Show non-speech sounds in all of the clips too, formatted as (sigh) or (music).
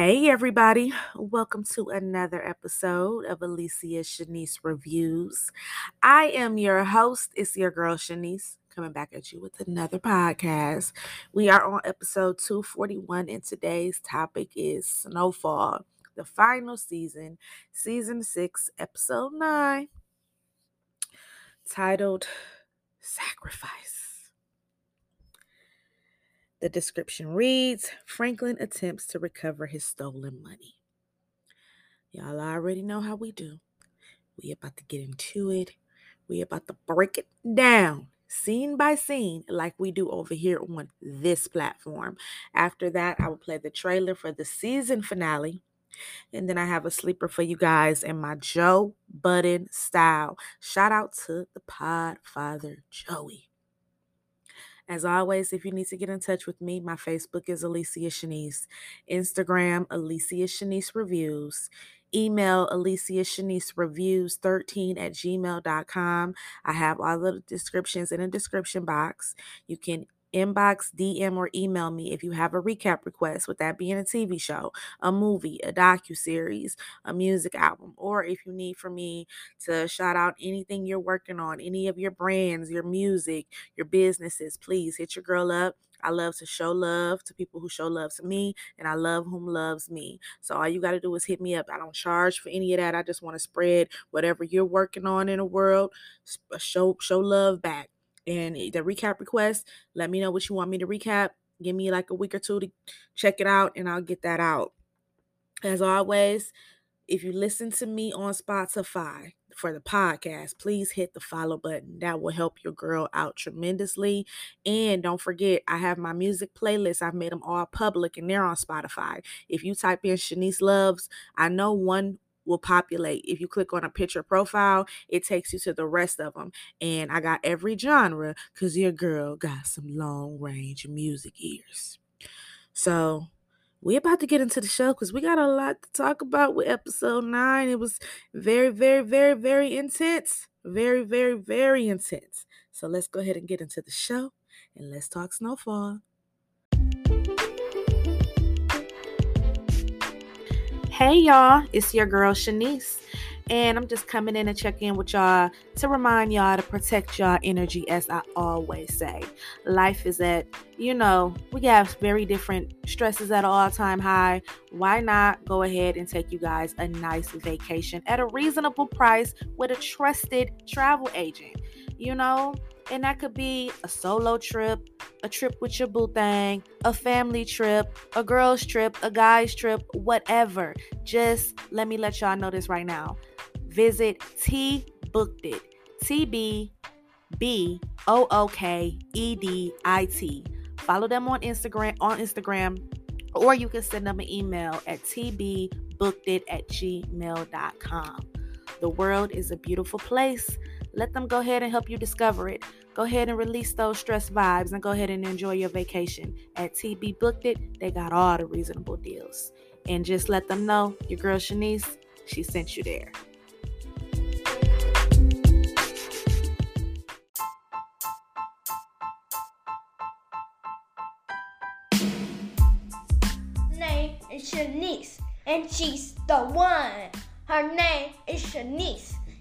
Hey, everybody. Welcome to another episode of Alicia Shanice Reviews. I am your host. It's your girl, Shanice, coming back at you with another podcast. We are on episode 241, and today's topic is Snowfall, the final season, season six, episode nine, titled Sacrifice. The description reads Franklin attempts to recover his stolen money. Y'all already know how we do. We about to get into it. We about to break it down scene by scene like we do over here on this platform. After that, I will play the trailer for the season finale. And then I have a sleeper for you guys in my Joe Budden style. Shout out to the pod father Joey. As always, if you need to get in touch with me, my Facebook is Alicia Shanice, Instagram, Alicia Shanice Reviews, email Alicia Shanice Reviews 13 at gmail.com. I have all the descriptions in the description box. You can inbox, DM, or email me if you have a recap request, with that being a TV show, a movie, a docu series, a music album, or if you need for me to shout out anything you're working on, any of your brands, your music, your businesses, please hit your girl up. I love to show love to people who show love to me, and I love whom loves me. So all you got to do is hit me up. I don't charge for any of that. I just want to spread whatever you're working on in the world. Show show love back and the recap request, let me know what you want me to recap. Give me like a week or two to check it out, and I'll get that out. As always, if you listen to me on Spotify for the podcast, please hit the follow button. That will help your girl out tremendously. And don't forget, I have my music playlist. I've made them all public and they're on Spotify. If you type in Shanice Loves, I know one will populate. If you click on a picture profile, it takes you to the rest of them. And I got every genre because your girl got some long range music ears. So we about to get into the show because we got a lot to talk about with episode nine. It was very, very, very, very intense. Very, very, very intense. So let's go ahead and get into the show and let's talk snowfall. Hey y'all, it's your girl Shanice, and I'm just coming in to check in with y'all to remind y'all to protect y'all energy, as I always say. Life is at, you know, we have very different stresses at all time high. Why not go ahead and take you guys a nice vacation at a reasonable price with a trusted travel agent? You know, and that could be a solo trip, a trip with your boo thing, a family trip, a girl's trip, a guy's trip, whatever. Just let me let y'all know this right now. Visit T Booked It. T B B O O K E D I T. Follow them on Instagram on Instagram, or you can send them an email at tbbookedit at gmail.com. The world is a beautiful place. Let them go ahead and help you discover it. Go ahead and release those stress vibes and go ahead and enjoy your vacation. At TB Booked It, they got all the reasonable deals. And just let them know your girl Shanice, she sent you there. Name is Shanice, and she's the one. Her name is Shanice,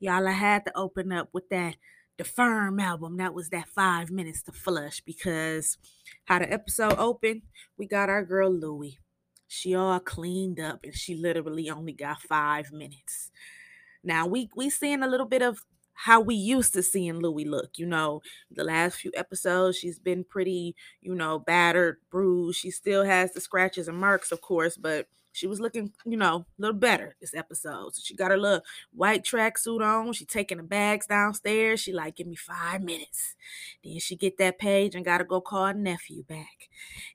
Y'all, I had to open up with that the Firm album. That was that five minutes to flush because how the episode opened, we got our girl Louie. She all cleaned up and she literally only got five minutes. Now we we seeing a little bit of how we used to seeing Louie look. You know, the last few episodes, she's been pretty, you know, battered, bruised. She still has the scratches and marks, of course, but she was looking, you know, a little better this episode. So she got her little white tracksuit on. She taking the bags downstairs. She like, give me five minutes. Then she get that page and gotta go call her nephew back.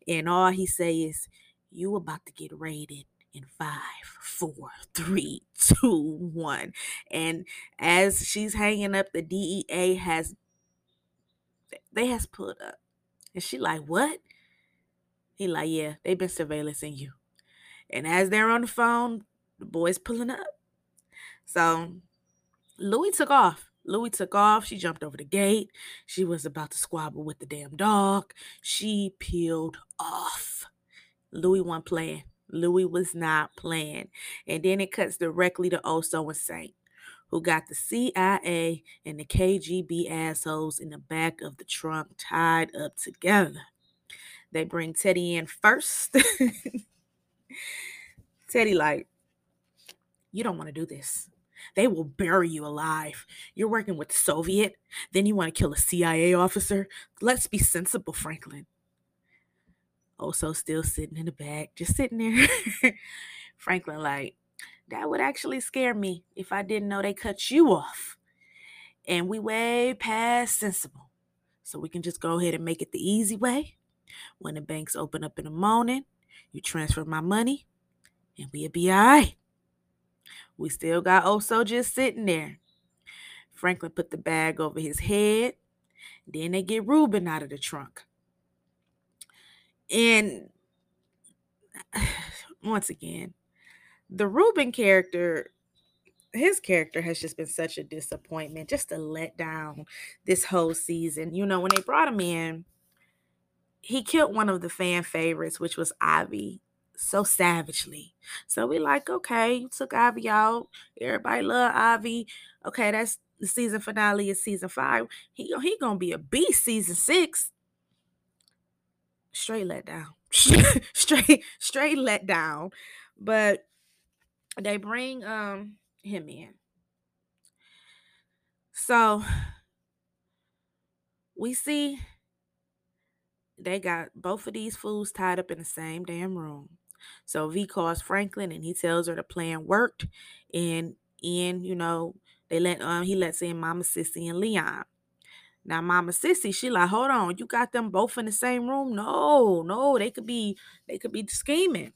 And all he say is, you about to get raided in five, four, three, two, one. And as she's hanging up, the DEA has they has put up. And she like, what? He like, yeah, they've been surveillancing you. And as they're on the phone, the boy's pulling up. So Louie took off. Louie took off. She jumped over the gate. She was about to squabble with the damn dog. She peeled off. Louie wasn't playing. Louie was not playing. And then it cuts directly to oh Oso and Saint, who got the CIA and the KGB assholes in the back of the trunk tied up together. They bring Teddy in first. (laughs) Teddy, like, you don't want to do this. They will bury you alive. You're working with the Soviet, then you want to kill a CIA officer. Let's be sensible, Franklin. Oso, still sitting in the back, just sitting there. (laughs) Franklin, like, that would actually scare me if I didn't know they cut you off. And we way past sensible. So we can just go ahead and make it the easy way. When the banks open up in the morning, you transfer my money, and we'll be all right. We still got oh Oso just sitting there. Franklin put the bag over his head. Then they get Ruben out of the trunk. And (sighs) once again, the Ruben character, his character has just been such a disappointment, just a letdown this whole season. You know, when they brought him in, he killed one of the fan favorites, which was Ivy, so savagely. So we like, okay, you took Ivy out. Everybody love Ivy. Okay, that's the season finale is season five. He he gonna be a beast season six. Straight let down. (laughs) straight straight let down. But they bring um him in. So we see they got both of these fools tied up in the same damn room. So V calls Franklin and he tells her the plan worked. And in, you know, they let um he lets in Mama Cissy and Leon. Now Mama Cissy, she like, hold on, you got them both in the same room? No, no, they could be they could be scheming.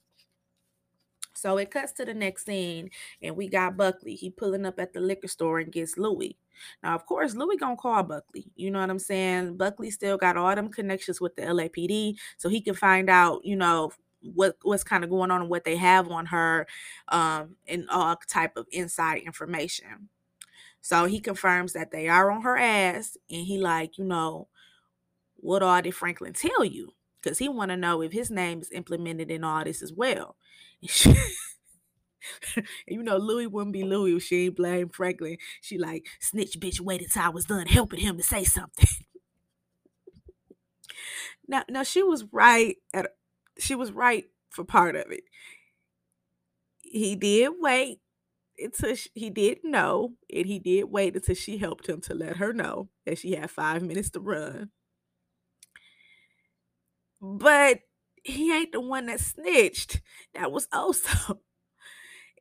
So it cuts to the next scene, and we got Buckley. He pulling up at the liquor store and gets Louie. Now, of course, Louie gonna call Buckley. You know what I'm saying? Buckley still got all them connections with the LAPD, so he can find out, you know, what what's kind of going on and what they have on her um and all type of inside information so he confirms that they are on her ass and he like you know what all did franklin tell you because he want to know if his name is implemented in all this as well (laughs) you know, Louie wouldn't be Louie if she ain't blame Franklin. She like, snitch bitch waited till I was done helping him to say something. (laughs) now, now she was right at she was right for part of it. He did wait until she, he did know, and he did wait until she helped him to let her know that she had five minutes to run. But he ain't the one that snitched. That was Oso. (laughs)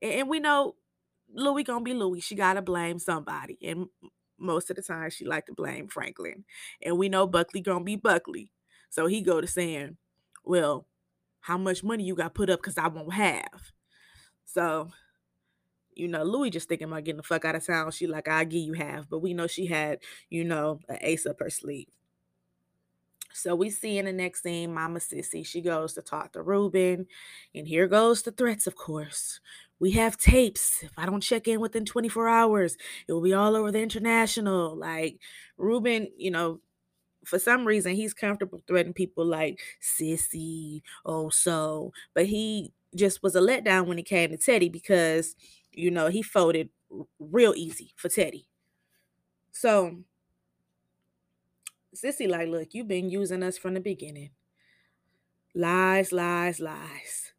And we know Louie gonna be Louie. She gotta blame somebody. And most of the time she like to blame Franklin. And we know Buckley gonna be Buckley. So he go to saying, Well, how much money you got put up because I won't have. So, you know, Louie just thinking about getting the fuck out of town. She like, I'll give you half. But we know she had, you know, an ace up her sleeve. So we see in the next scene, Mama Cissy, she goes to talk to Ruben. And here goes the threats, of course. We have tapes. If I don't check in within 24 hours, it will be all over the international. Like Ruben, you know, for some reason he's comfortable threatening people like Cissy oh so but he just was a letdown when it came to teddy because you know he folded real easy for teddy so Cissy, like, look, you've been using us from the beginning. Lies, lies, lies.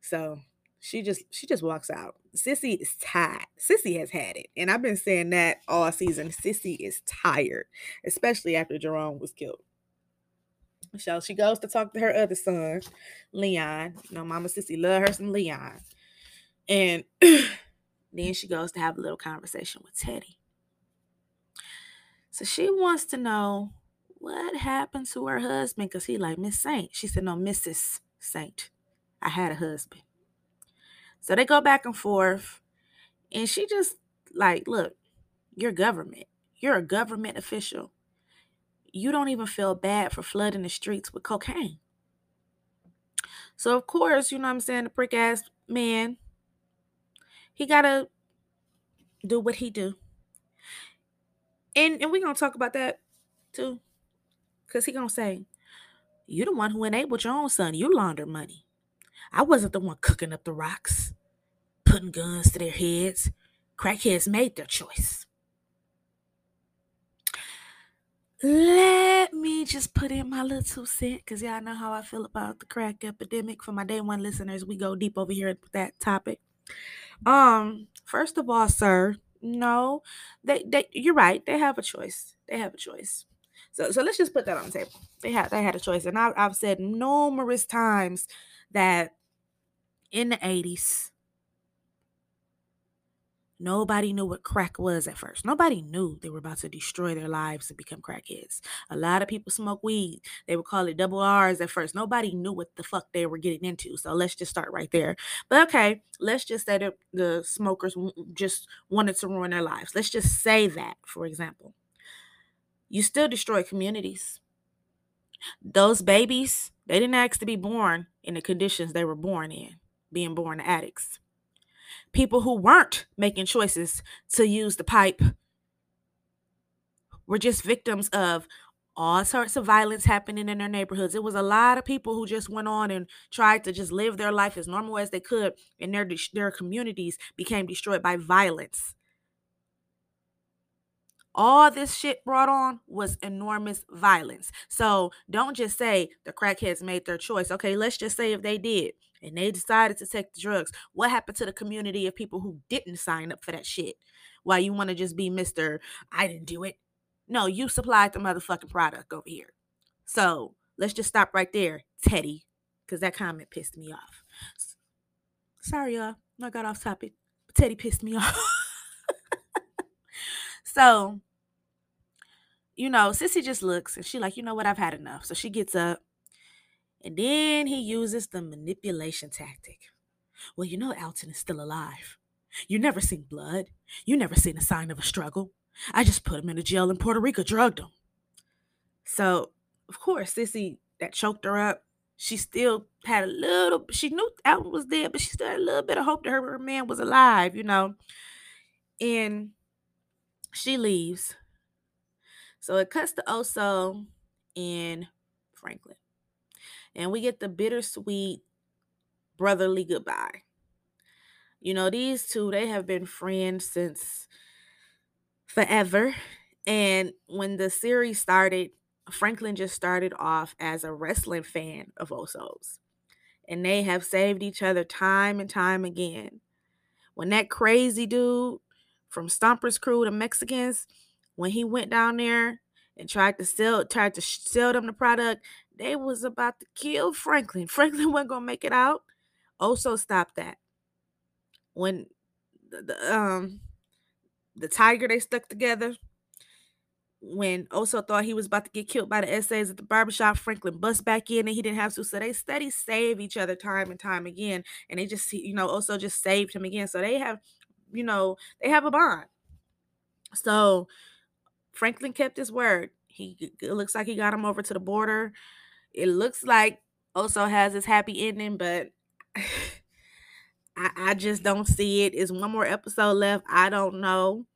So she just she just walks out. Cissy is tired. Cissy has had it. And I've been saying that all season. Cissy is tired, especially after Jerome was killed. So she goes to talk to her other son, Leon. You know, Mama Cissy love her some Leon. And (clears throat) then she goes to have a little conversation with Teddy. So she wants to know what happened to her husband because he like Miss Saint. She said, no, Mrs. Saint. I had a husband. So they go back and forth. And she just like, look, you're government. You're a government official. You don't even feel bad for flooding the streets with cocaine. So of course, you know what I'm saying, the prick ass man, he gotta do what he do. And and we're gonna talk about that too. Cause he gonna say, You the one who enabled your own son. You launder money. I wasn't the one cooking up the rocks, putting guns to their heads. Crackheads made their choice. Let me just put in my little two cent because y'all know how I feel about the crack epidemic. For my day one listeners, we go deep over here with that topic. Um, first of all, sir, no, they, they you're right. They have a choice. They have a choice. So so let's just put that on the table. They had they had a choice, and I, I've said numerous times that in the 80s Nobody knew what crack was at first. Nobody knew they were about to destroy their lives and become crackheads. A lot of people smoke weed. They would call it double R's at first. Nobody knew what the fuck they were getting into. So let's just start right there. But okay, let's just say that the smokers just wanted to ruin their lives. Let's just say that, for example. You still destroy communities. Those babies, they didn't ask to be born in the conditions they were born in, being born addicts people who weren't making choices to use the pipe were just victims of all sorts of violence happening in their neighborhoods. It was a lot of people who just went on and tried to just live their life as normal as they could, and their their communities became destroyed by violence. All this shit brought on was enormous violence. So don't just say the crackheads made their choice. Okay, let's just say if they did and they decided to take the drugs, what happened to the community of people who didn't sign up for that shit? Why you want to just be Mr. I didn't do it? No, you supplied the motherfucking product over here. So let's just stop right there, Teddy, because that comment pissed me off. Sorry, y'all. I got off topic. Teddy pissed me (laughs) off. so, you know, Cissy just looks and she like, you know what, I've had enough. So she gets up and then he uses the manipulation tactic. Well, you know Alton is still alive. You never seen blood. You never seen a sign of a struggle. I just put him in a jail in Puerto Rico, drugged him. So, of course, Cissy that choked her up, she still had a little, she knew Alton was dead, but she still had a little bit of hope that her, her man was alive, you know. And she leaves. So it cuts to Oso and Franklin and we get the bittersweet brotherly goodbye. You know, these two, they have been friends since forever. And when the series started, Franklin just started off as a wrestling fan of Oso's. And they have saved each other time and time again. When that crazy dude from Stomper's crew, the Mexicans, when he went down there and tried to sell tried to sell them the product, they was about to kill Franklin. (laughs) Franklin wasn't gonna make it out. Oso stopped that. When the, the um the tiger they stuck together, when Oso thought he was about to get killed by the essays at the barbershop, Franklin bust back in and he didn't have to. So they steady save each other time and time again. And they just, you know, Oso just saved him again. So they have, you know, they have a bond. So Franklin kept his word. He it looks like he got him over to the border. It looks like Oso has his happy ending, but (laughs) I, I just don't see it. Is one more episode left? I don't know.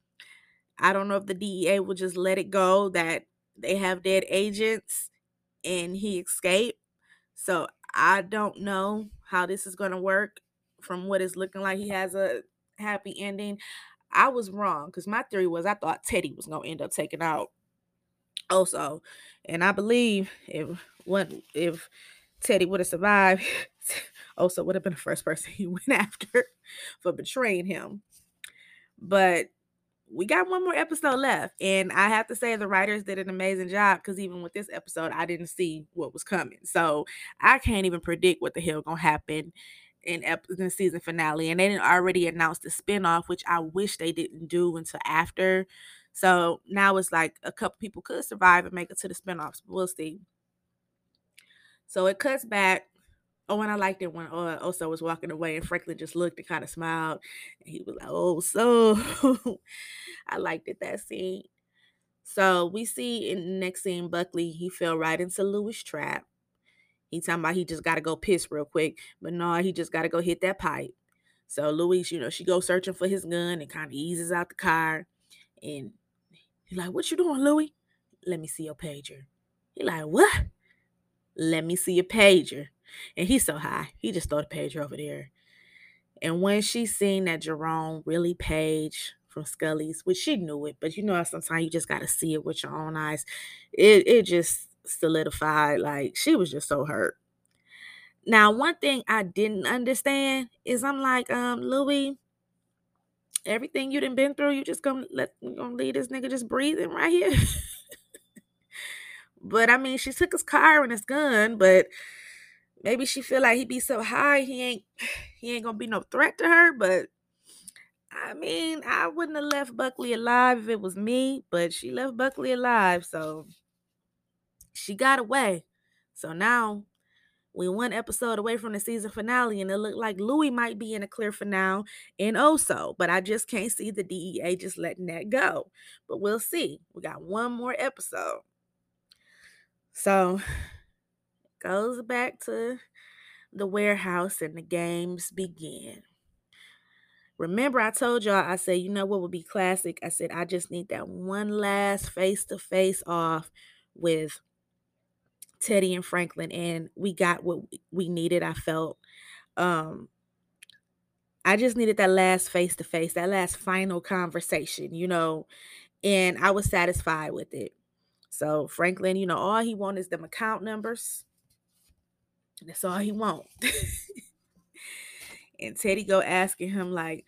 I don't know if the DEA will just let it go that they have dead agents and he escaped. So I don't know how this is going to work from what it's looking like. He has a happy ending. I was wrong because my theory was I thought Teddy was to end up taking out Oso, and I believe if what if Teddy would have survived, (laughs) Oso would have been the first person (laughs) he went after for betraying him. But we got one more episode left, and I have to say the writers did an amazing job because even with this episode, I didn't see what was coming, so I can't even predict what the hell gonna happen in, ep- in the season finale. And they didn't already announce the spinoff, which I wish they didn't do until after. So now it's like a couple people could survive and make it to the spinoffs. We'll see. So it cuts back. Oh, and I liked it when uh, Oso was walking away and Franklin just looked and kind of smiled. And he was like, Oh, so (laughs) I liked it that scene. So we see in the next scene, Buckley, he fell right into Louie's trap. He talking about he just gotta go piss real quick. But no, he just gotta go hit that pipe. So Louie, you know, she goes searching for his gun and kind of eases out the car. And he like, What you doing, Louie? Let me see your pager. He like, What? Let me see your pager. And he's so high. He just throw the pager over there. And when she seen that Jerome really page from Scully's, which she knew it, but you know sometimes you just gotta see it with your own eyes. It it just solidified. Like she was just so hurt. Now, one thing I didn't understand is I'm like, um, Louie, everything you done been through, you just gonna let gonna leave this nigga just breathing right here. (laughs) but I mean, she took his car and his gun, but maybe she feel like he be so high he ain't (sighs) he ain't gonna be no threat to her. But I mean, I wouldn't have left Buckley alive if it was me, but she left Buckley alive, so she got away. So now we one episode away from the season finale, and it looked like Louie might be in a clear for now and Oso, but I just can't see the DEA just letting that go. But we'll see. We got one more episode. So (sighs) goes back to the warehouse and the games begin. Remember, I told y'all, I said, you know what would be classic? I said, I just need that one last face to face off with Teddy and Franklin, and we got what we needed. I felt. Um, I just needed that last face to face, that last final conversation, you know, and I was satisfied with it. So Franklin, you know, all he wants is them account numbers. That's all he want. (laughs) and Teddy go asking him like,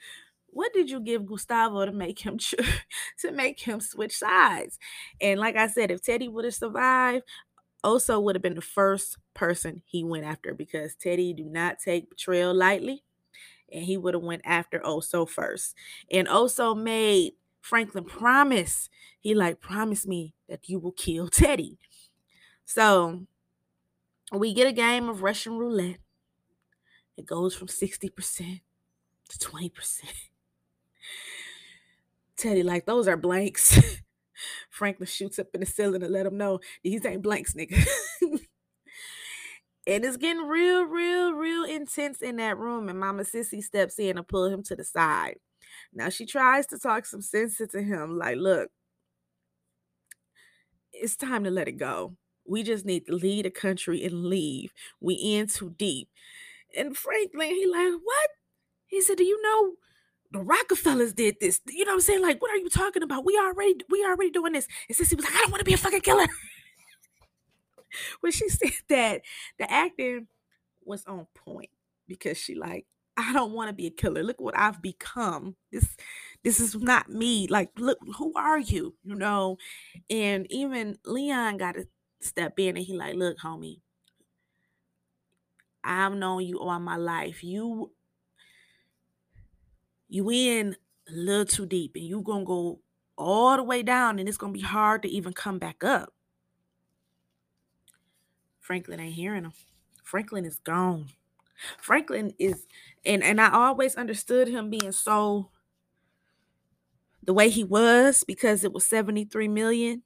"What did you give Gustavo to make him (laughs) to make him switch sides?" And like I said, if Teddy would have survived, Oso would have been the first person he went after because Teddy do not take betrayal lightly, and he would have went after Oso first. And Oso made Franklin promise. He like promise me that you will kill (laughs) Teddy. So we get a game of Russian roulette. It goes from 60% to 20%. (laughs) Teddy, like, those are blanks. (laughs) Franklin shoots up in the ceiling to let him know these ain't blanks, nigga. (laughs) and it's getting real, real, real intense in that room. And Mama Cissy steps in and pull him to the side. Now she tries to talk some sense into him, like, look, it's time to let it go. We just need to leave the country and leave. We in too deep. And Franklin, he like, what? He said, Do you know the Rockefellers did this? You know what I'm saying? Like, what are you talking about? We already we already doing this. And Cissy was like, I don't want to be a fucking killer. (laughs) when she (laughs) said that, the acting was on point because she like, I don't want to be a killer. Look what I've become. This this is not me. Like, look, who are you? You know? And even Leon got to step in and he like, look, homie, I've known you all my life. You you in a little too deep and you're gonna go all the way down and it's gonna be hard to even come back up. Franklin ain't hearing him. Franklin is gone. Franklin is and and I always understood him being so the way he was because it was 73 million.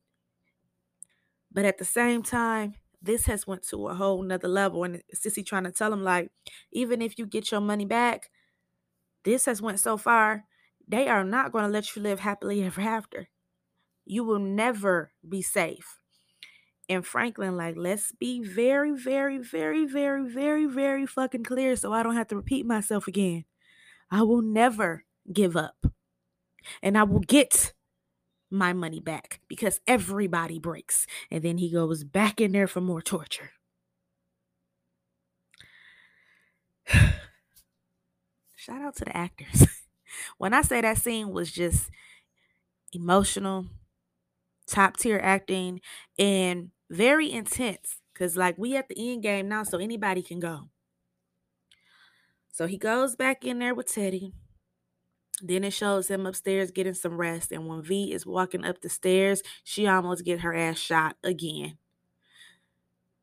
But at the same time, this has went to a whole nother level. And Cissy trying to tell him, like, even if you get your money back, this has went so far, they are not going to let you live happily ever after. You will never be safe. And Franklin, like, let's be very, very, very, very, very, very fucking clear so I don't have to repeat myself again. I will never give up. And I will get my money back because everybody breaks. And then he goes back in there for more torture. (sighs) (sighs) Shout out to the actors. (laughs) when I say that scene was just emotional, top tier acting, and very intense. Cause like we at the end game now, so anybody can go. So he goes back in there with Teddy. Then it shows him upstairs getting some rest. And when V is walking up the stairs, she almost get her ass shot again.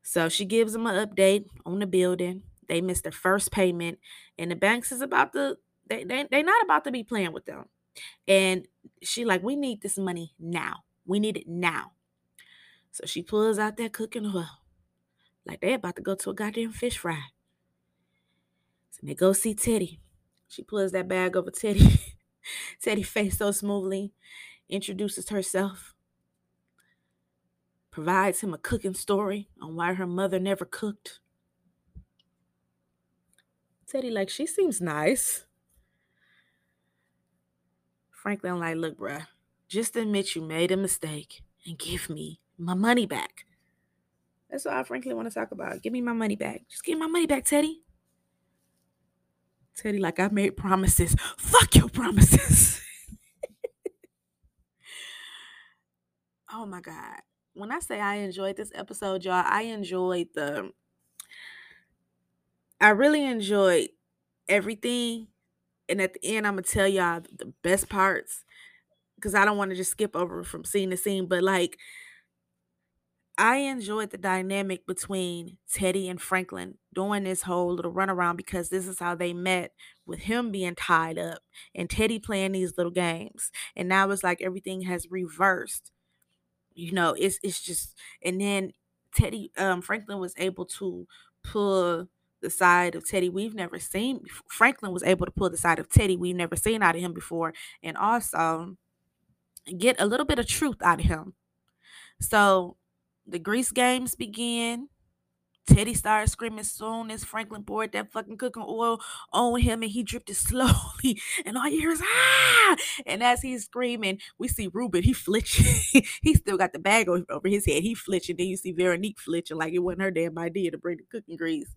So she gives him an update on the building. They missed their first payment, and the banks is about to they they they not about to be playing with them. And she like, we need this money now. We need it now. So she pulls out that cooking oil. Like they about to go to a goddamn fish fry. So they go see Teddy. She pulls that bag over Teddy. (laughs) Teddy face so smoothly, introduces herself, provides him a cooking story on why her mother never cooked. Teddy, like, she seems nice. Franklin, I'm like, look, bruh, just admit you made a mistake and give me my money back. That's all I frankly want to talk about. Give me my money back. Just give my money back, Teddy. Teddy, like I made promises. Fuck your promises. (laughs) oh my God. When I say I enjoyed this episode, y'all, I enjoyed the I really enjoyed everything. And at the end, I'm gonna tell y'all the best parts. Cause I don't want to just skip over from scene to scene, but like I enjoyed the dynamic between Teddy and Franklin doing this whole little runaround because this is how they met with him being tied up and Teddy playing these little games. And now it's like everything has reversed. You know, it's it's just and then Teddy um Franklin was able to pull the side of Teddy we've never seen. Franklin was able to pull the side of Teddy we've never seen out of him before and also get a little bit of truth out of him. So the grease games begin. Teddy started screaming soon as Franklin poured that fucking cooking oil on him and he dripped it (laughs) slowly. And all you hear is ah! And as he's screaming, we see Ruben, he flinching. (laughs) he still got the bag over his head. He flinching. Then you see Veronique flitching like it wasn't her damn idea to bring the cooking grease.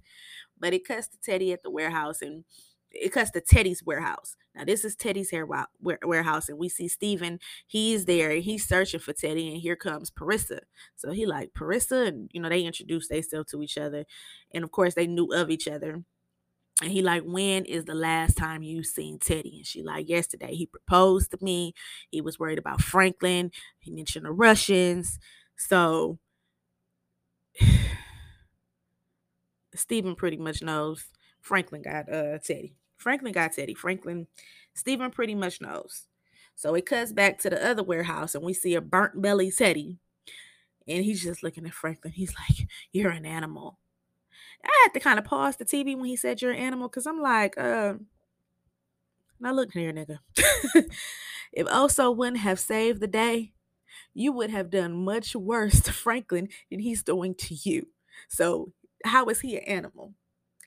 But it cuts to Teddy at the warehouse and it cuts to Teddy's warehouse. Now this is Teddy's hair warehouse, and we see Steven. He's there. He's searching for Teddy, and here comes Parissa. So he like Parissa, and you know they introduced themselves to each other, and of course they knew of each other. And he like, when is the last time you seen Teddy? And she like, yesterday. He proposed to me. He was worried about Franklin. He mentioned the Russians. So Steven pretty much knows Franklin got uh Teddy. Franklin got Teddy. Franklin, Stephen pretty much knows. So it cuts back to the other warehouse and we see a burnt belly Teddy. And he's just looking at Franklin. He's like, You're an animal. I had to kind of pause the TV when he said you're an animal because I'm like, uh, now look here, nigga. (laughs) if Oso wouldn't have saved the day, you would have done much worse to Franklin than he's doing to you. So how is he an animal?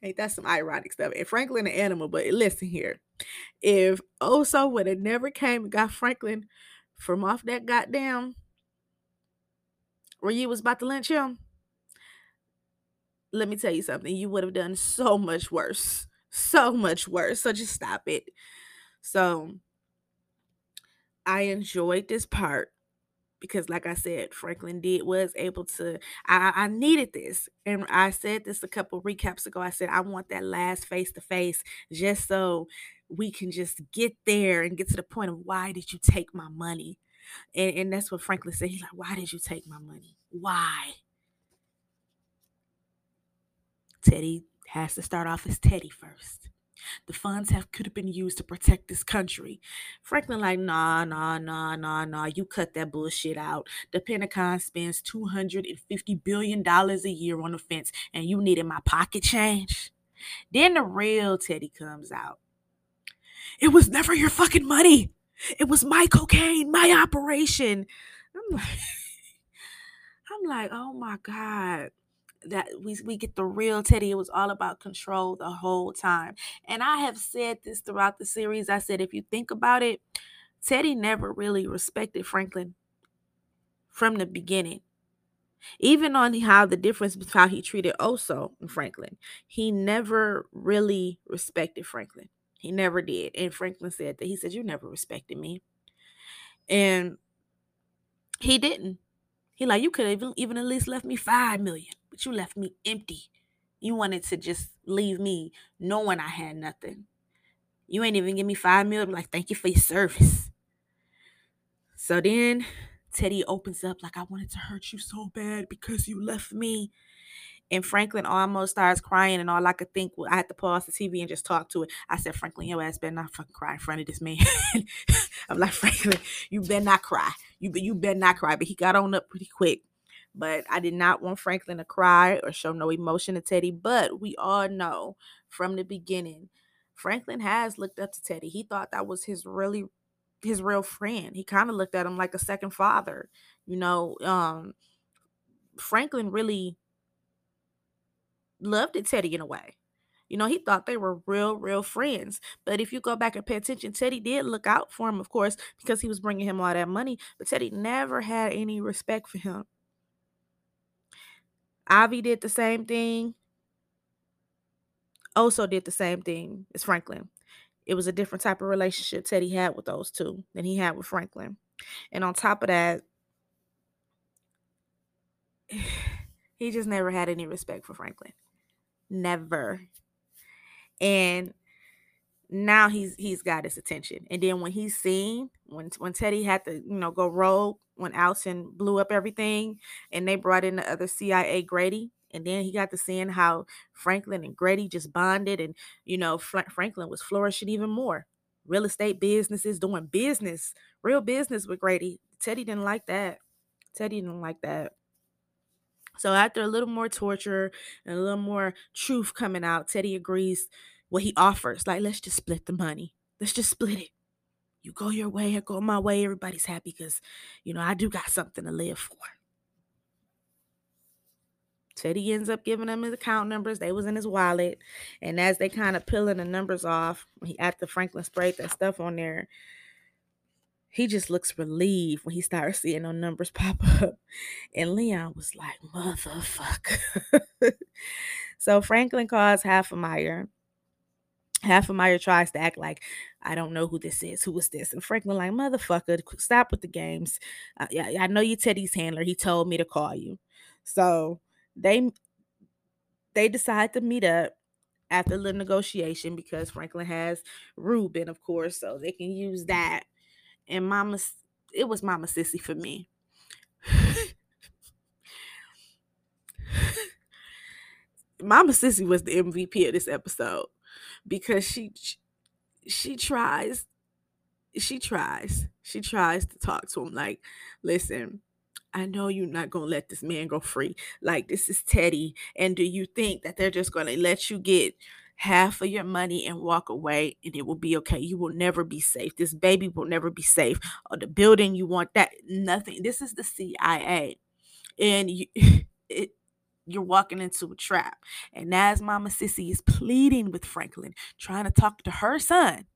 Ain't that some ironic stuff? And Franklin an animal, but listen here. If Oso would have never came and got Franklin from off that goddamn where you was about to lynch him, let me tell you something. You would have done so much worse. So much worse. So just stop it. So I enjoyed this part because like i said franklin did was able to I, I needed this and i said this a couple recaps ago i said i want that last face to face just so we can just get there and get to the point of why did you take my money? And, and that's what franklin said he's like why did you take my money? Why? Teddy has to start off as teddy first the funds have could have been used to protect this country. Franklin, like, nah, nah, nah, nah, nah. You cut that bullshit out. The Pentagon spends $250 billion a year on defense, and you needed my pocket change. Then the real Teddy comes out. It was never your fucking money. It was my cocaine, my operation. I'm like, (laughs) I'm like, oh my God that we we get the real Teddy. It was all about control the whole time. And I have said this throughout the series. I said if you think about it, Teddy never really respected Franklin from the beginning. Even on how the difference between how he treated Oso and Franklin, he never really respected Franklin. He never did. And Franklin said that he said, You never respected me. And he didn't. He like, you could have even, even at least left me five million, but you left me empty. You wanted to just leave me knowing I had nothing. You ain't even give me five million. Like, thank you for your service. So then Teddy opens up like I wanted to hurt you so bad because you left me. And Franklin almost starts crying, and all I could think was I had to pause the TV and just talk to it. I said, Franklin, your ass better not fucking cry in front of this man. (laughs) I'm like, Franklin, you better not cry. You you better not cry. But he got on up pretty quick. But I did not want Franklin to cry or show no emotion to Teddy. But we all know from the beginning, Franklin has looked up to Teddy. He thought that was his really his real friend. He kind of looked at him like a second father. You know, um, Franklin really loved it, Teddy in a way. You know, he thought they were real, real friends. But if you go back and pay attention, Teddy did look out for him, of course, because he was bringing him all that money. But Teddy never had any respect for him. Avi did the same thing. Oso did the same thing as Franklin. It was a different type of relationship Teddy had with those two than he had with Franklin. And on top of that, (sighs) he just never had any respect for Franklin. Never. And now he's he's got his attention. And then when he's seen when when Teddy had to, you know, go rogue when Alton blew up everything and they brought in the other CIA Grady and then he got to seeing how Franklin and Grady just bonded, and you know, Fra- Franklin was flourishing even more. Real estate businesses, doing business, real business with Grady. Teddy didn't like that. Teddy didn't like that. So after a little more torture and a little more truth coming out, Teddy agrees what he offers. Like, let's just split the money. Let's just split it. You go your way, I go my way. Everybody's happy because, you know, I do got something to live for. Teddy ends up giving them his account numbers. They was in his wallet. And as they kind of peeling the numbers off, he after Franklin sprayed that stuff on there, he just looks relieved when he starts seeing those numbers (laughs) pop up. And Leon was like, motherfucker. (laughs) so Franklin calls Halfemeyer. Halfemeyer tries to act like, I don't know who this is. Who is this? And Franklin like, motherfucker, stop with the games. Uh, yeah, I know you Teddy's handler. He told me to call you. So they they decide to meet up after the little negotiation because Franklin has Ruben, of course, so they can use that. And Mama, it was Mama Cissy for me. (laughs) Mama Cissy was the MVP of this episode because she she tries she tries she tries to talk to him like listen I know you're not going to let this man go free. Like, this is Teddy. And do you think that they're just going to let you get half of your money and walk away and it will be okay? You will never be safe. This baby will never be safe. Or the building you want that, nothing. This is the CIA. And you, (laughs) it, you're walking into a trap. And as Mama Cissy is pleading with Franklin, trying to talk to her son,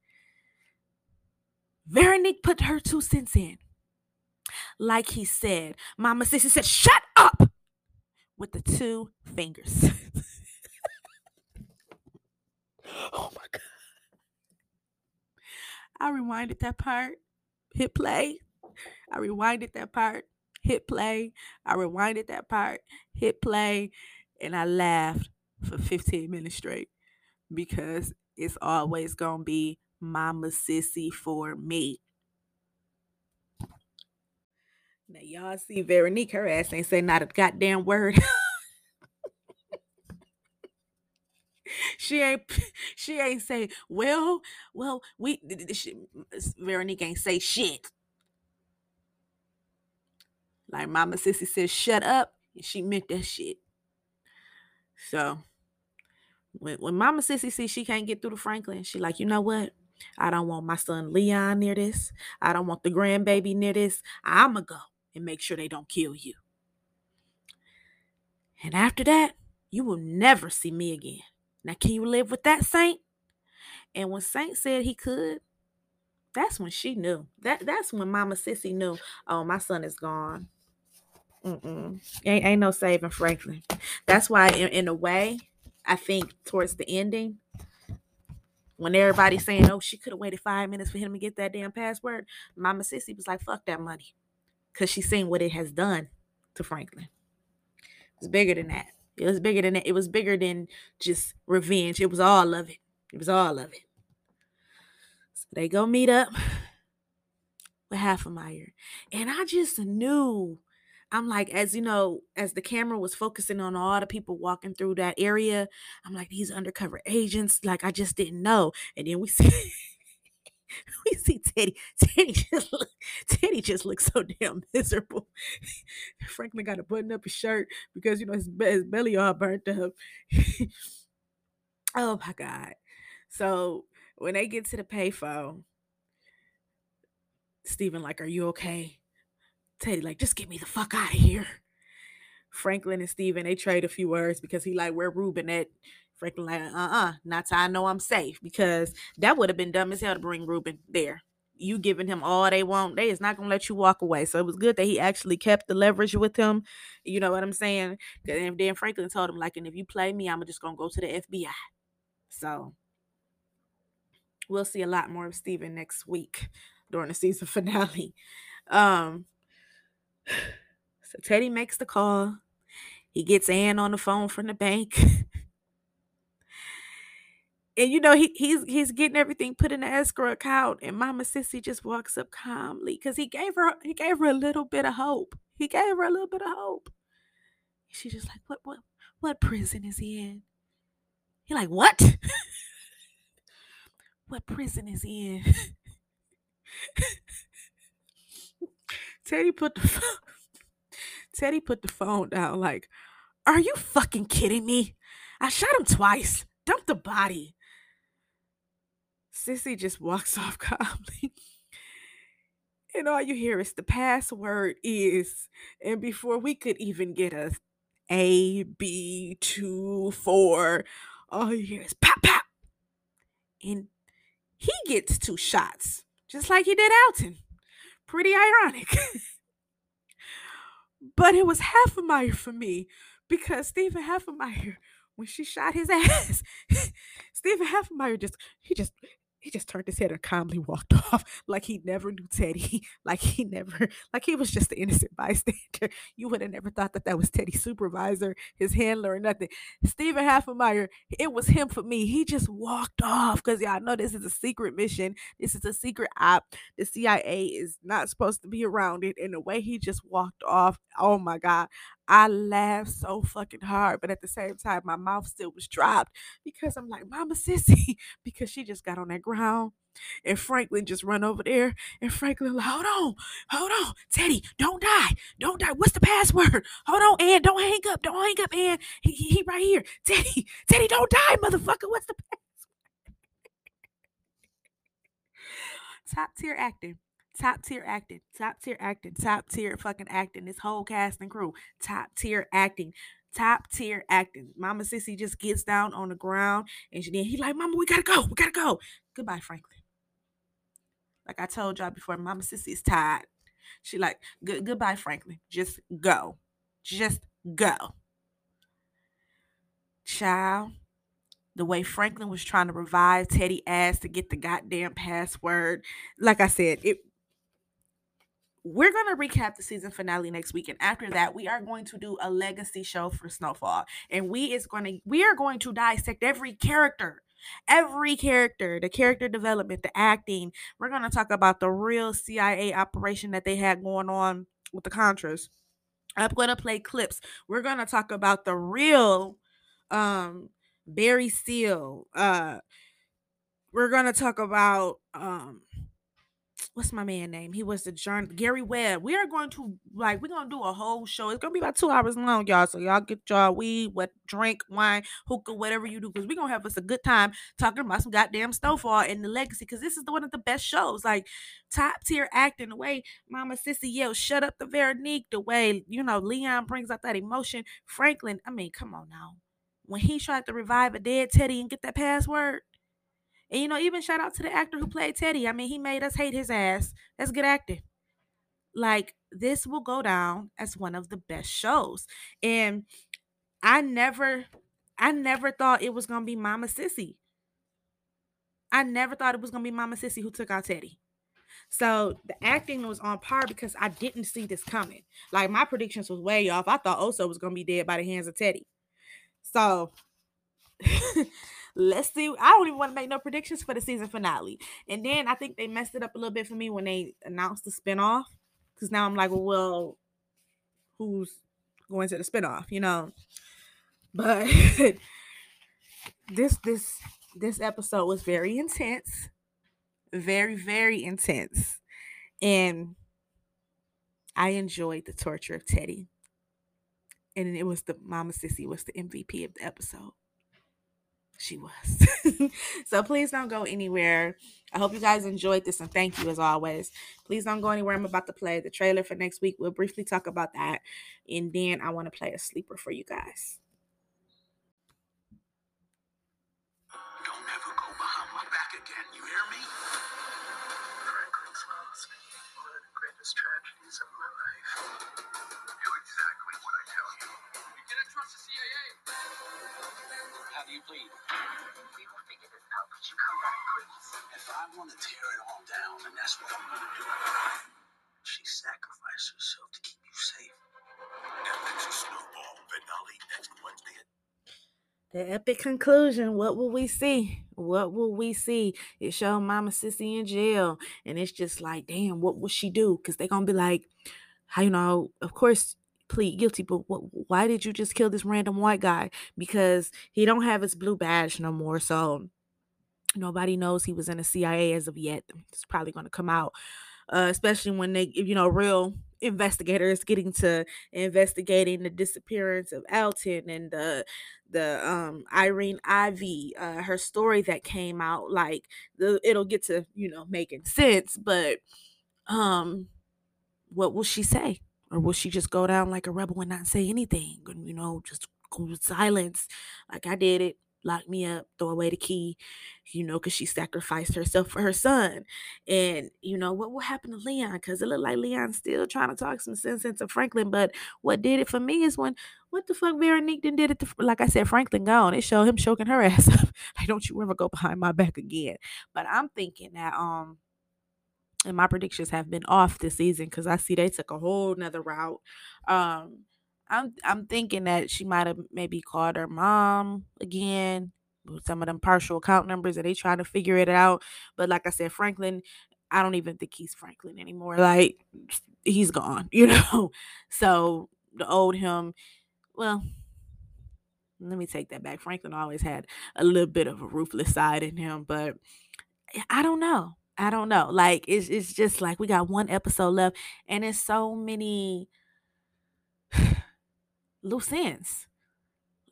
Veronique put her two cents in like he said. Mama Cissy said, shut up with the two fingers. (laughs) oh my God. I rewinded that part, hit play. I rewinded that part, hit play. I rewinded that part, hit play. And I laughed for 15 minutes straight because it's always going to be Mama Cissy for me. Now y'all see Veronique, her ass ain't say not a goddamn word. (laughs) she ain't she ain't say, well, well, we she, Veronique ain't say shit. Like Mama Cissy says, shut up, and she meant that shit. So when when Mama Cissy sees she can't get through to Franklin, she like, you know what? I don't want my son Leon near this. I don't want the grandbaby near this. I'ma go and make sure they don't kill you. And after that, you will never see me again. Now, can you live with that, Saint? And when Saint said he could, That's when she knew. That that's when Mama Cissy knew. Oh, my son is gone. Mm-mm. Ain't, ain't no saving Franklin. That's why, in, in a way, I think towards the ending, when everybody's saying, "Oh, she could have waited five minutes for him to get that damn password," Mama Cissy was like, "Fuck that money," because she's seen what it has done to Franklin. It's bigger than that. It was bigger than that. It was bigger than just revenge. It was all of it. It was all of it. So they go meet up with Half a Halfmeyer. And I just knew, I'm like, as you know, as the camera was focusing on all the people walking through that area, I'm like, these undercover agents, like I just didn't know. And then we (laughs) see we see Teddy. Teddy just look, Teddy just looks so damn (laughs) miserable. Franklin got to button up his shirt because you know his, his belly all burnt up. (laughs) oh my god! So when they get to the payphone, Stephen like, "Are you okay?" Teddy like, "Just get me the fuck out of here." Franklin and Stephen they trade a few words because he like, "Where Ruben at?" Franklin like, uh-uh, not till I know I'm safe because that would have been dumb as hell to bring Ruben there. You giving him all they want, they is not gonna let you walk away. So it was good that he actually kept the leverage with him. You know what I'm saying? And then Franklin told him like, and if you play me, I'm just gonna go to the FBI. So we'll see a lot more of Steven next week during the season (laughs) finale. Um so Teddy makes the call. He gets Ann on the phone from the bank. (laughs) and you know he he's he's getting everything put in the escrow account and mama Cissy just walks up calmly because he gave her he gave her a little bit of hope. He gave her a little bit of hope. She just like what what what prison is he in? He like what? (laughs) What prison is he in (laughs) teddy put the phone, (laughs) teddy put the phone down like are you fucking kidding me i shot him twice dumped the body Cissy just walks (laughs) off calmly. And all you hear is the password is, and before we could even get a A, B, two, four, all you hear is pop, pop. And he gets two shots, just like he did Alton. Pretty ironic. but it was Halfmeyer for me because Stephen Halfmeyer, when she shot his ass, (laughs) Stephen Halfmeyer just, he just, he just turned his head and calmly walked (laughs) off like he never knew Teddy, (laughs) like he never, like he was just an innocent (laughs) bystander. You would have never thought that that was Teddy's supervisor, his handler, or nothing. Stephen Halfmeyer, it was him for me. He just walked off because y'all know this is a secret mission. This is a secret op. The CIA is not supposed to be around it. And the way he just walked off, oh my God, I laughed so fucking hard, but at the same time, my mouth still was dropped because I'm like, Mama Cissy, (laughs) because she just got on that ground. And Franklin just run over there, and Franklin like, hold on, hold on, Teddy, don't die, don't die. What's the password? (laughs) Hold on, Ann, don't hang up, don't hang up, Ann. He, he, he right here, (laughs) Teddy, Teddy, don't die, motherfucker. What's the password? Top tier acting top tier acting, top tier acting, top tier fucking acting. This whole cast and crew, top tier acting, top tier acting. Mama Cissy just gets down on the ground and she, then he like, Mama, we gotta go, we gotta go. Goodbye, Franklin. Like I told y'all before, Mama Cissy is tired. She like, good goodbye, Franklin. Just go, just go. Child, the way Franklin was trying to revive Teddy ass to get the goddamn password. Like I said, it we're going to recap the season finale next week and after that we are going to do a legacy show for snowfall and we is going to we are going to dissect every character every character the character development the acting. We're going to talk about the real cia operation that they had going on with the contras. I'm going to play clips. We're going to talk about the real um barry seal uh we're going to talk about um what's my man name? He was the journal Gary Webb. We are going to like we're gonna do a whole show. It's gonna be about two hours long, y'all. So y'all get y'all weed, what drink, wine, hookah, whatever you do, because we're gonna have us a good time talking about some goddamn snowfall and the legacy. Because this is the one of the best shows, like top tier acting. The way Mama Cissy yells, "Shut up, the Veronique." The way you know Leon brings out that emotion. Franklin, I mean, come on now. When he tried to revive a dead Teddy and get that password, And you know, even shout out to the actor who played Teddy. I mean, he made us hate his ass. That's good acting. Like this will go down as one of the best shows. And I never I never thought it was gonna be Mama Cissy. I never thought it was gonna be Mama Cissy who took out Teddy. So the acting was on par because I didn't see this coming. Like my predictions was way off. I thought Oso was gonna be dead by the hands of Teddy. So (laughs) let's see. I don't even want to make no predictions for the season finale. And then I think they messed it up a little bit for me when they announced the spinoff. Because now I'm like, well, who's going to the spinoff, you know? But (laughs) this this this episode was very intense. Very, very intense. And I enjoyed the torture of Teddy. And it was the Mama Cissy was the MVP of the episode. She was. (laughs) so please don't go anywhere. I hope you guys enjoyed this and thank you as always. Please don't go anywhere. I'm about to play the trailer for next week. We'll briefly talk about that. And then I want to play a sleeper for you guys. Don't ever go behind my back again, you hear me? Franklin smiles. One of the greatest tragedies of my life. Want to tear it all down, then that's what I'm going to do. She sacrificed herself to keep you safe. Snowfall finale next Wednesday The epic conclusion. What will we see? What will we see? It showed Mama Cissy in jail. And it's just like, damn, what will she do? Because they're to be like, how you know, of course, plead guilty, but what, why did you just kill this random white guy? Because he don't have his blue badge no more. So nobody knows he was in the CIA as of yet. It's probably going to come out, uh, especially when they, you know, real investigators getting to investigating the disappearance of Alton and the the um Irene Ivy, uh, her story that came out. Like the it'll get to you know making sense, but um, what will she say? Or will she just go down like a rebel and not say anything? And, you know, just go silence like I did it, lock me up, throw away the key, you know, because she sacrificed herself for her son. And, you know, what will happen to Leon? Because it looked like Leon's still trying to talk some sense into Franklin. But what did it for me is when, what the fuck Veronique then did it to, like I said, Franklin gone. It showed him choking her (laughs) ass up. like, don't you ever go behind my back again. But I'm thinking that, um, and my predictions have been off this season because I see they took a whole nother route. Um, I'm I'm thinking that she might have maybe called her mom again with some of them partial account numbers and they trying to figure it out. But like I said, Franklin, I don't even think he's Franklin anymore. Like he's gone, (laughs) you know. So the old him, well, let me take that back. Franklin always had a little bit of a ruthless side in him, but I don't know. I don't know. Like it's it's just like we got one episode left, and it's so many loose ends.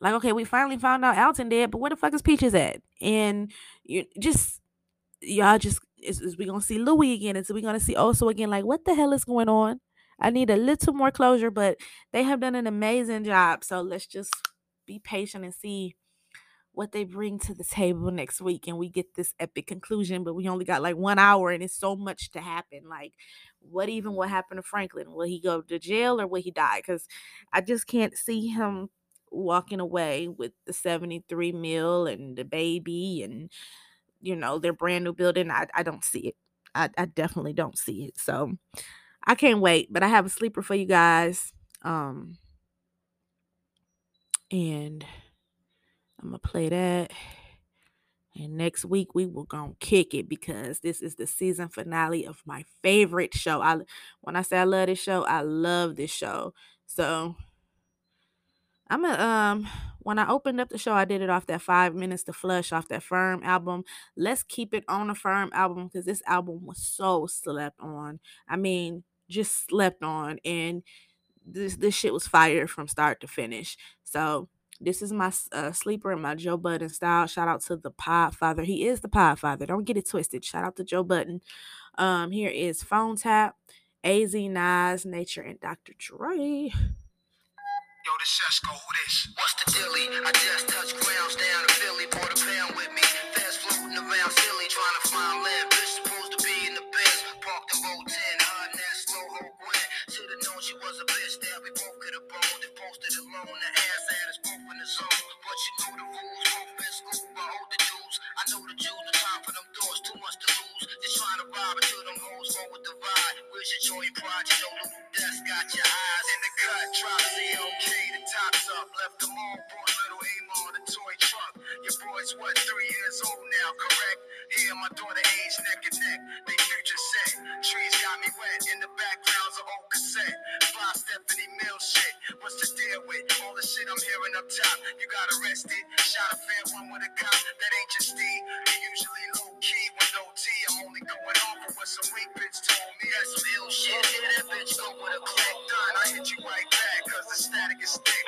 Like, okay, we finally found out Alton dead, but where the fuck is Peaches at? And you just y'all just is, is we gonna see Louie again? Is we gonna see Oso again? Like, what the hell is going on? I need a little more closure, but they have done an amazing job. So let's just be patient and see what they bring to the table next week and we get this epic conclusion but we only got like one hour and it's so much to happen like what even will happen to franklin? Will he go to jail or will he die? Because i just can't see him walking away with the 73 mil and the baby and you know their brand new building. I, I don't see it. I, I definitely don't see it. So i can't wait but i have a sleeper for you guys um and I'm gonna play that. And next week we will gonna kick it because this is the season finale of my favorite show. I when I say I love this show, I love this show. So I'm a um when I opened up the show, I did it off that five minutes to flush off that firm album. Let's keep it on the firm album because this album was so slept on. I mean, just slept on, and this this shit was fire from start to finish. So this is my uh, sleeper and my Joe Budden style. Shout out to the Podfather. He is the Podfather. Don't get it twisted. Shout out to Joe Budden. Um, here is Phone Tap, AZ Nas, Nature, and Dr. Dre. Yo, this Sesko, who this? What's the dilly? I just touched grounds down in Philly, bought a pound with me. Fast floating around silly. trying to find land. Bitch supposed to be in the best. Parked in row 10, hard that slow ho grin. Should've known she was a bitch that we both could have boned. If posted alone, But you know the rules, both school, hold the. I know the Jews, the time for them too much to lose. Just trying to rob until them hoes with the vibe. Where's your joint pride? You know little death got your eyes in the cut. Drop CLK, the top's up. Left them all, brought little aim on the toy truck. Your boy's what, three years old now, correct? Here, my daughter age neck and neck. They future set. Trees got me wet. In the background's an old cassette. Fly Stephanie Mill shit. What's the deal with all the shit I'm hearing up top? You got arrested. Shot a fair one with a cop. That ain't your Steve. You usually low key with no T. I'm only going off of what some weak bitch told me. That's some ill shit. Hit that bitch go with a click. Done. I hit you right back. Cause the static is thick.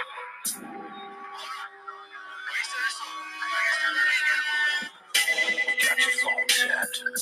Got your phone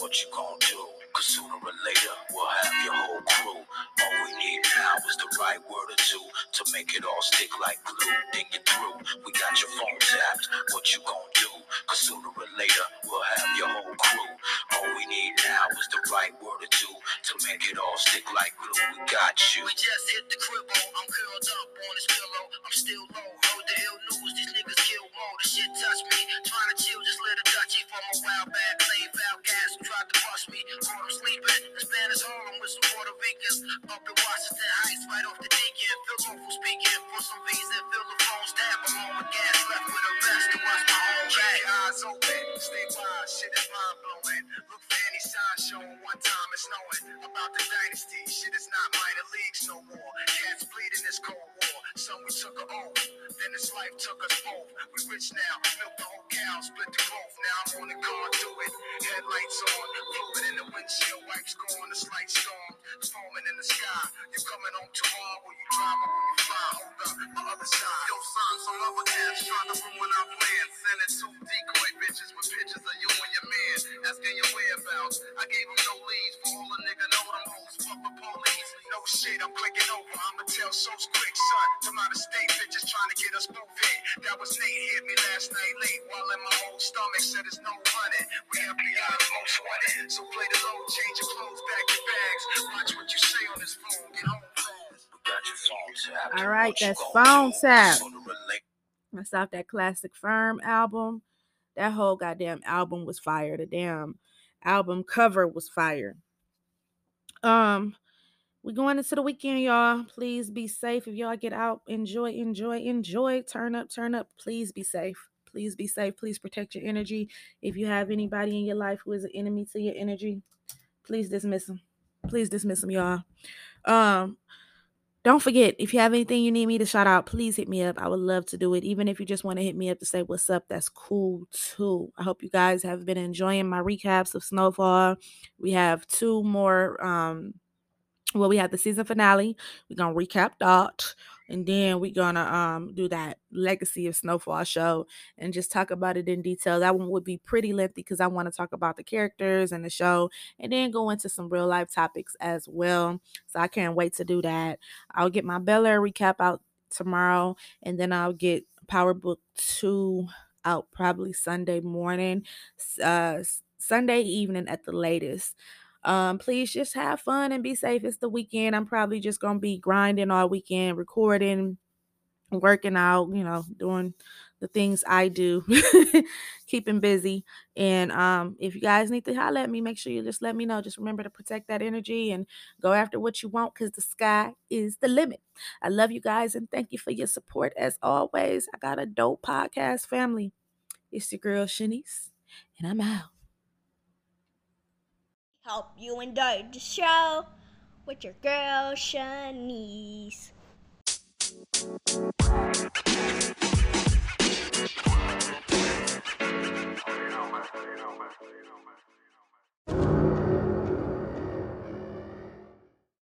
what you gon' do? Cause sooner or later, we'll have your whole crew. All we need now is the right word or two to make it all stick like glue. Think it through. We got your phone tapped, what you gon' do? Cause sooner or later, we'll have your whole crew. All we need now is the right word or two to make it all stick like glue. We got you. We just hit the cribbo. I'm curled up on this pillow. I'm still low. Heard the ill news. These niggas kill more. The shit touch me. Trying to chill, just lit a dutchie from a while back. Playing foul gas tried to bust me. Caught him sleeping. In Spanish Harlem with some Puerto Ricans. Up in Washington Heights, right off the deacon. Feel awful speaking. For some reason, fill the phone stab. I'm on gas. Left with a to watch my own back. Eyes open. Stay wide. Shit is mind blowing. Look for any sign showing. One time it's knowing about the dynasty. Shit is not minor leagues no more. Cats bleed in this cold war. Some we took a oath. Then this life took us both. We rich now. Milk the whole cow. Split the growth. Now I'm on the car. Do it. Headlights on. Fluid in the windshield. Your wipes gone. The slight storm. Foaming in the sky. You coming home tomorrow? Will you drive or will you fly? Hold up. The other side. Yo, son, some other cats trying to ruin our plans. Sending two decoy bitches with pictures of you and your man. Asking your whereabouts. I gave him no leads for all a nigga know them hoes. Fuck the police. No shit, I'm clicking over. I'ma tell So's quick, son. Them out of state bitches trying to get us hit. That was Nate hit me last night late while in my old stomach said there's no running. We FBI most wanted. So play the low, change your clothes, pack your bags. Watch what you say on this phone. Get home fast. We got your phone tapped. All right, that's phone tap. Sooner or That's off that classic firm album. That whole goddamn album was fire. The damn album cover was fire. Um, we going into the weekend, y'all. Please be safe. If y'all get out, enjoy, enjoy, enjoy. Turn up, turn up. Please be safe. Please be safe. Please protect your energy. If you have anybody in your life who is an enemy to your energy, please dismiss them. Please dismiss them, y'all. Um, don't forget, if you have anything you need me to shout out, please hit me up. I would love to do it. Even if you just want to hit me up to say what's up, that's cool too. I hope you guys have been enjoying my recaps of Snowfall. We have two more um well, we have the season finale. We're gonna recap that, and then we're gonna um do that legacy of Snowfall show and just talk about it in detail. That one would be pretty lengthy because I want to talk about the characters and the show, and then go into some real life topics as well. So I can't wait to do that. I'll get my Bel Air recap out tomorrow, and then I'll get Power Book two out probably Sunday morning, uh, Sunday evening at the latest. Um, please just have fun and be safe. It's the weekend. I'm probably just gonna be grinding all weekend, recording, working out, you know, doing the things I do, (laughs) keeping busy. And um, if you guys need to holler at me, make sure you just let me know. Just remember to protect that energy and go after what you want because the sky is the limit. I love you guys and thank you for your support as always. I got a dope podcast family. It's your girl Shanice, and I'm out. Help you enjoy the show with your girl Shanice. You.